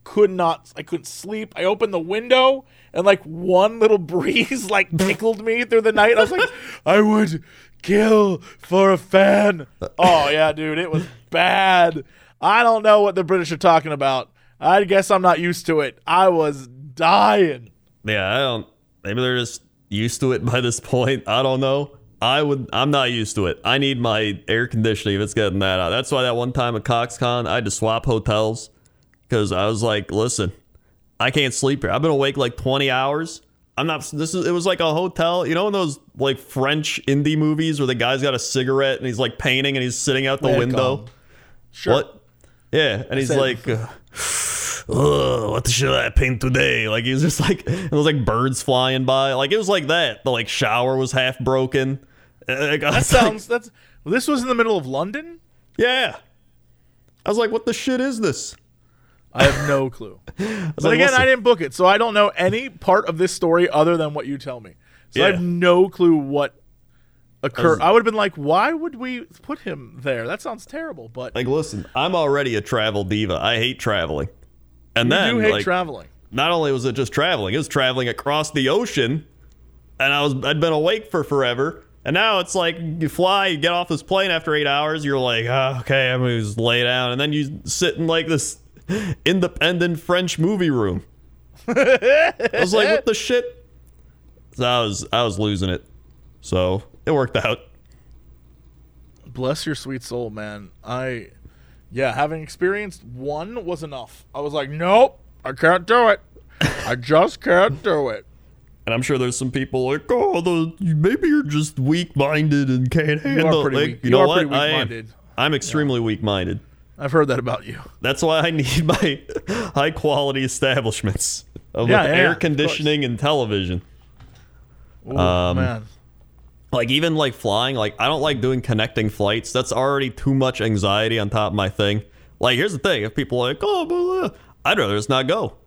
could not, I couldn't sleep. I opened the window, and like one little breeze, like, tickled me through the night. I was like, I would kill for a fan. Uh, oh, yeah, dude, it was bad. I don't know what the British are talking about. I guess I'm not used to it. I was dying. Yeah, I don't. Maybe they're just used to it by this point. I don't know. I would. I'm not used to it. I need my air conditioning if it's getting that out. That's why that one time at CoxCon, I had to swap hotels because I was like, listen, I can't sleep here. I've been awake like 20 hours. I'm not. This is. It was like a hotel. You know, in those like French indie movies where the guy's got a cigarette and he's like painting and he's sitting out the window. Sure. What? Yeah, and he's said- like, "Ugh, what should I paint today? Like he was just like, it was like birds flying by. Like it was like that. The like shower was half broken. Like, That was like, sounds. That's. This was in the middle of London. yeah. I was like, what the shit is this? I have no clue. But like, again, listen. I didn't book it, so I don't know any part of this story other than what you tell me. So I have no clue what was- I would have been like, why would we put him there? That sounds terrible. But Like, listen, I'm already a travel diva. I hate traveling. And you then, do hate like, traveling. not only was it just traveling, it was traveling across the ocean, and I was I'd been awake for forever. And now it's like you fly, you get off this plane after eight hours, you're like, oh, okay, I'm gonna just lay down, and then you sit in like this independent French movie room. I was like, what the shit? So I was I was losing it. So it worked out. Bless your sweet soul, man. I, yeah, having experienced one was enough. I was like, nope, I can't do it. I just can't do it. And I'm sure there's some people like, oh, the, maybe you're just weak-minded and can't handle. pretty like, You you know are what? pretty I am. weak-minded. I'm extremely weak-minded. I've heard that about you. That's why I need my high quality establishments of Yeah, with yeah, air yeah, conditioning and television. Ooh, Um, man. Like even like flying, like I don't like doing connecting flights. That's already too much anxiety on top of my thing. Like here's the thing: if people are like, oh, blah, blah," I'd rather just not go.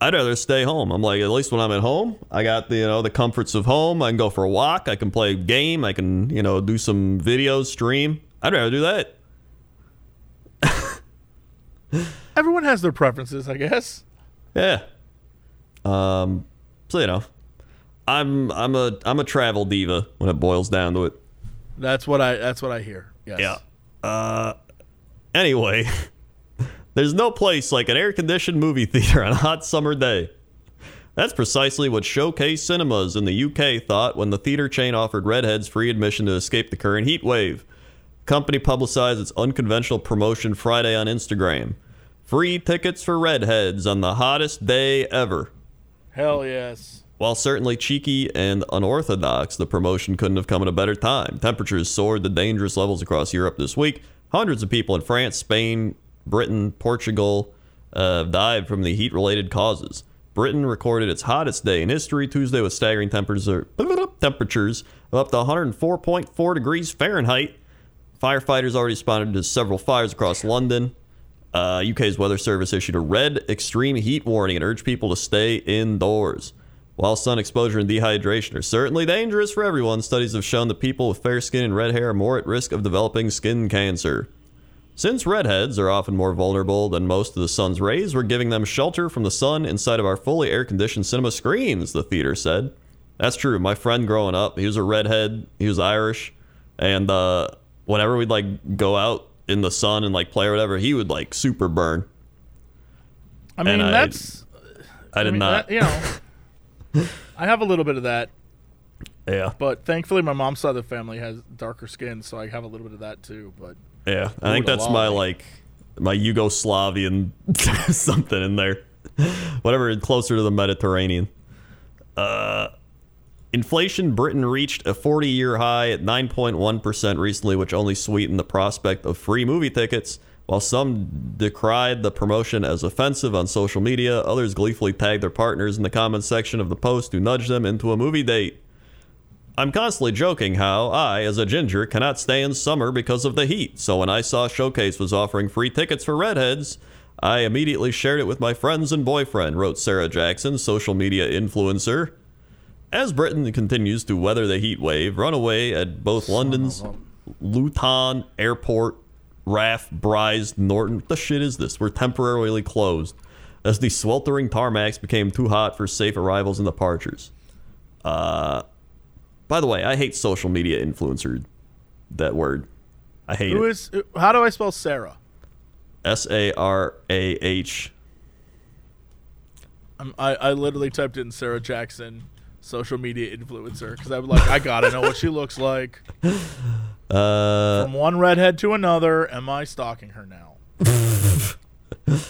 I'd rather stay home. I'm like, at least when I'm at home, I got the you know the comforts of home. I can go for a walk. I can play a game. I can you know do some videos, stream. I'd rather do that. Everyone has their preferences, I guess. Yeah. Um. So you know, I'm I'm a I'm a travel diva when it boils down to it. That's what I. That's what I hear. Yes. Yeah. Uh. Anyway, there's no place like an air-conditioned movie theater on a hot summer day. That's precisely what Showcase Cinemas in the UK thought when the theater chain offered redheads free admission to escape the current heat wave. The company publicized its unconventional promotion Friday on Instagram. Free tickets for redheads on the hottest day ever. Hell yes. While certainly cheeky and unorthodox, the promotion couldn't have come at a better time. Temperatures soared to dangerous levels across Europe this week. Hundreds of people in France, Spain, Britain, Portugal uh, died from the heat related causes. Britain recorded its hottest day in history Tuesday with staggering temperatures, temperatures of up to 104.4 degrees Fahrenheit. Firefighters already responded to several fires across London. Uh, UK's weather service issued a red extreme heat warning and urged people to stay indoors. While sun exposure and dehydration are certainly dangerous for everyone, studies have shown that people with fair skin and red hair are more at risk of developing skin cancer. Since redheads are often more vulnerable than most of the sun's rays, we're giving them shelter from the sun inside of our fully air conditioned cinema screens, the theater said. That's true. My friend growing up, he was a redhead, he was Irish, and uh, whenever we'd like go out in the sun and like play or whatever, he would like super burn. I mean, I- that's I did I mean, not. that- you know. I have a little bit of that, yeah. but thankfully my mom's side of the family has darker skin, so I have a little bit of that too. But Yeah, I think that's my like my Yugoslavian something in there, whatever closer to the Mediterranean. Uh, inflation Britain reached a 40-year high at 9.1 percent recently, which only sweetened the prospect of free movie tickets. While some decried the promotion as offensive on social media, others gleefully tagged their partners in the comments section of the post to nudge them into a movie date. I'm constantly joking how I, as a ginger, cannot stay in summer because of the heat. So when I saw Showcase was offering free tickets for redheads, I immediately shared it with my friends and boyfriend, wrote Sarah Jackson, social media influencer. As Britain continues to weather the heat wave, runaway at both London's Luton Airport, RAF, Brize, Norton. What the shit is this? We're temporarily closed as the sweltering tarmacs became too hot for safe arrivals and departures. Uh, by the way, I hate social media influencer. That word, I hate who it. is? How do I spell Sarah? S A R A H. I'm, I I literally typed in Sarah Jackson, social media influencer, because I was like, I gotta know what she looks like. Uh, From one redhead to another, am I stalking her now?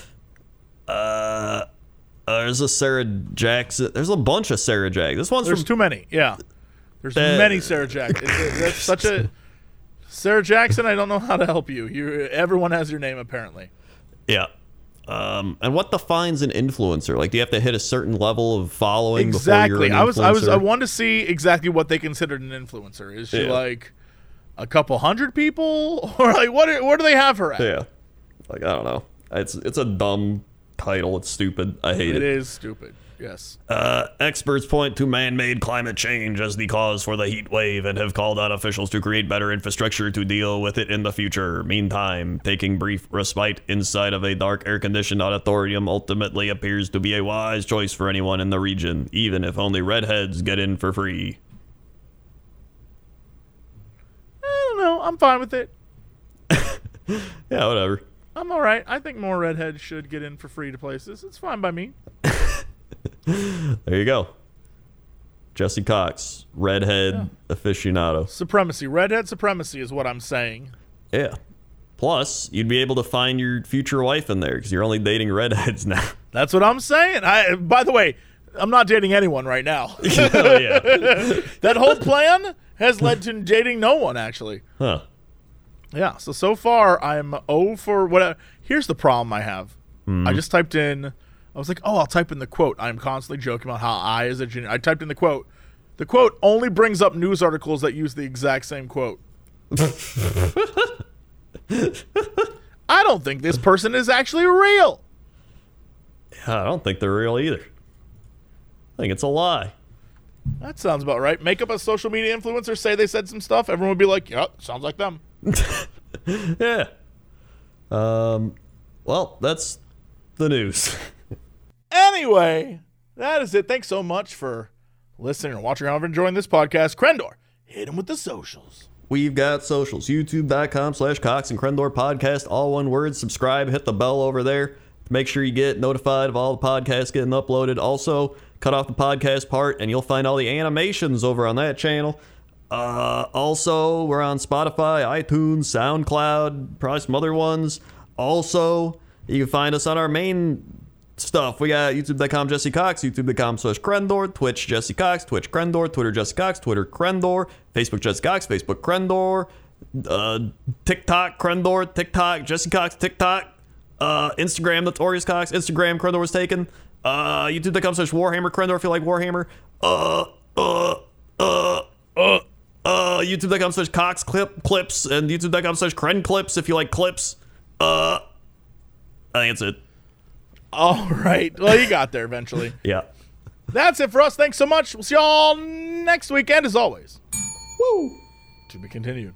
uh, there's a Sarah Jackson. There's a bunch of Sarah Jackson. This one's There's from too many. Yeah, there's Uh, many Sarah Jackson. It's- That's such a Sarah Jackson. I don't know how to help you. You everyone has your name apparently. yeah. Um, and what defines an influencer? Like, do you have to hit a certain level of following Exactly. before you're an I was I was I influencer? wanted to see exactly what they considered an influencer. Is she Yeah. like a couple hundred people, or like what? Are, what do they have her at? Yeah. Like I don't know. It's it's a dumb title. It's stupid. I hate It it. is stupid. Yes. Uh, experts point to man-made climate change as the cause for the heat wave and have called on officials to create better infrastructure to deal with it in the future. Meantime, taking brief respite inside of a dark air-conditioned auditorium ultimately appears to be a wise choice for anyone in the region, even if only redheads get in for free. I don't know. I'm fine with it. Yeah, whatever. I'm all right. I think more redheads should get in for free to places. It's fine by me. There you go. Jesse Cox, redhead aficionado. Supremacy, redhead supremacy is what I'm saying. Yeah. Plus, you'd be able to find your future wife in there because you're only dating redheads now. That's what I'm saying. I by the way, I'm not dating anyone right now. oh, yeah. that whole plan has led to dating no one actually. Huh. Yeah. So so far I'm O for what. Here's the problem I have. I hmm. just typed in. I was like, oh, I'll type in the quote. I'm constantly joking about how I, as a junior, I typed in the quote. The quote only brings up news articles that use the exact same quote. I don't think this person is actually real. Yeah, I don't think they're real either. I think it's a lie. That sounds about right. Make up a social media influencer, say they said some stuff. Everyone would be like, yep, sounds like them. Yeah. Um. Well, that's the news. Anyway, that is it. Thanks so much for listening and watching and enjoying this podcast. Crendor, hit him with the socials. We've got socials. YouTube.com slash Cox and Crendor podcast. All one word. Subscribe. Hit the bell over there. Make sure you get notified of all the podcasts getting uploaded. Also, cut off the podcast part and you'll find all the animations over on that channel. Uh, also, we're on Spotify, iTunes, SoundCloud, probably some other ones. Also, you can find us on our main stuff. We got youtube.com Jesse Cox, youtube.com slash Crendor, Twitch Jesse Cox, Twitch Crendor, Twitter Jesse Cox, Twitter Crendor, Facebook Jesse Cox, Facebook Crendor, uh, TikTok Crendor, TikTok Jesse Cox, TikTok, uh, Instagram Notorious Cox, Instagram Crendor was taken, uh, youtube.com slash Warhammer Crendor if you like Warhammer, uh, uh, uh, uh, uh, youtube.com slash Cox clip clips and youtube.com slash Cren clips if you like clips. Uh, I think that's it. All right. Well, you got there eventually. Yeah. That's it for us. Thanks so much. We'll see y'all next weekend, as always. Woo! To be continued.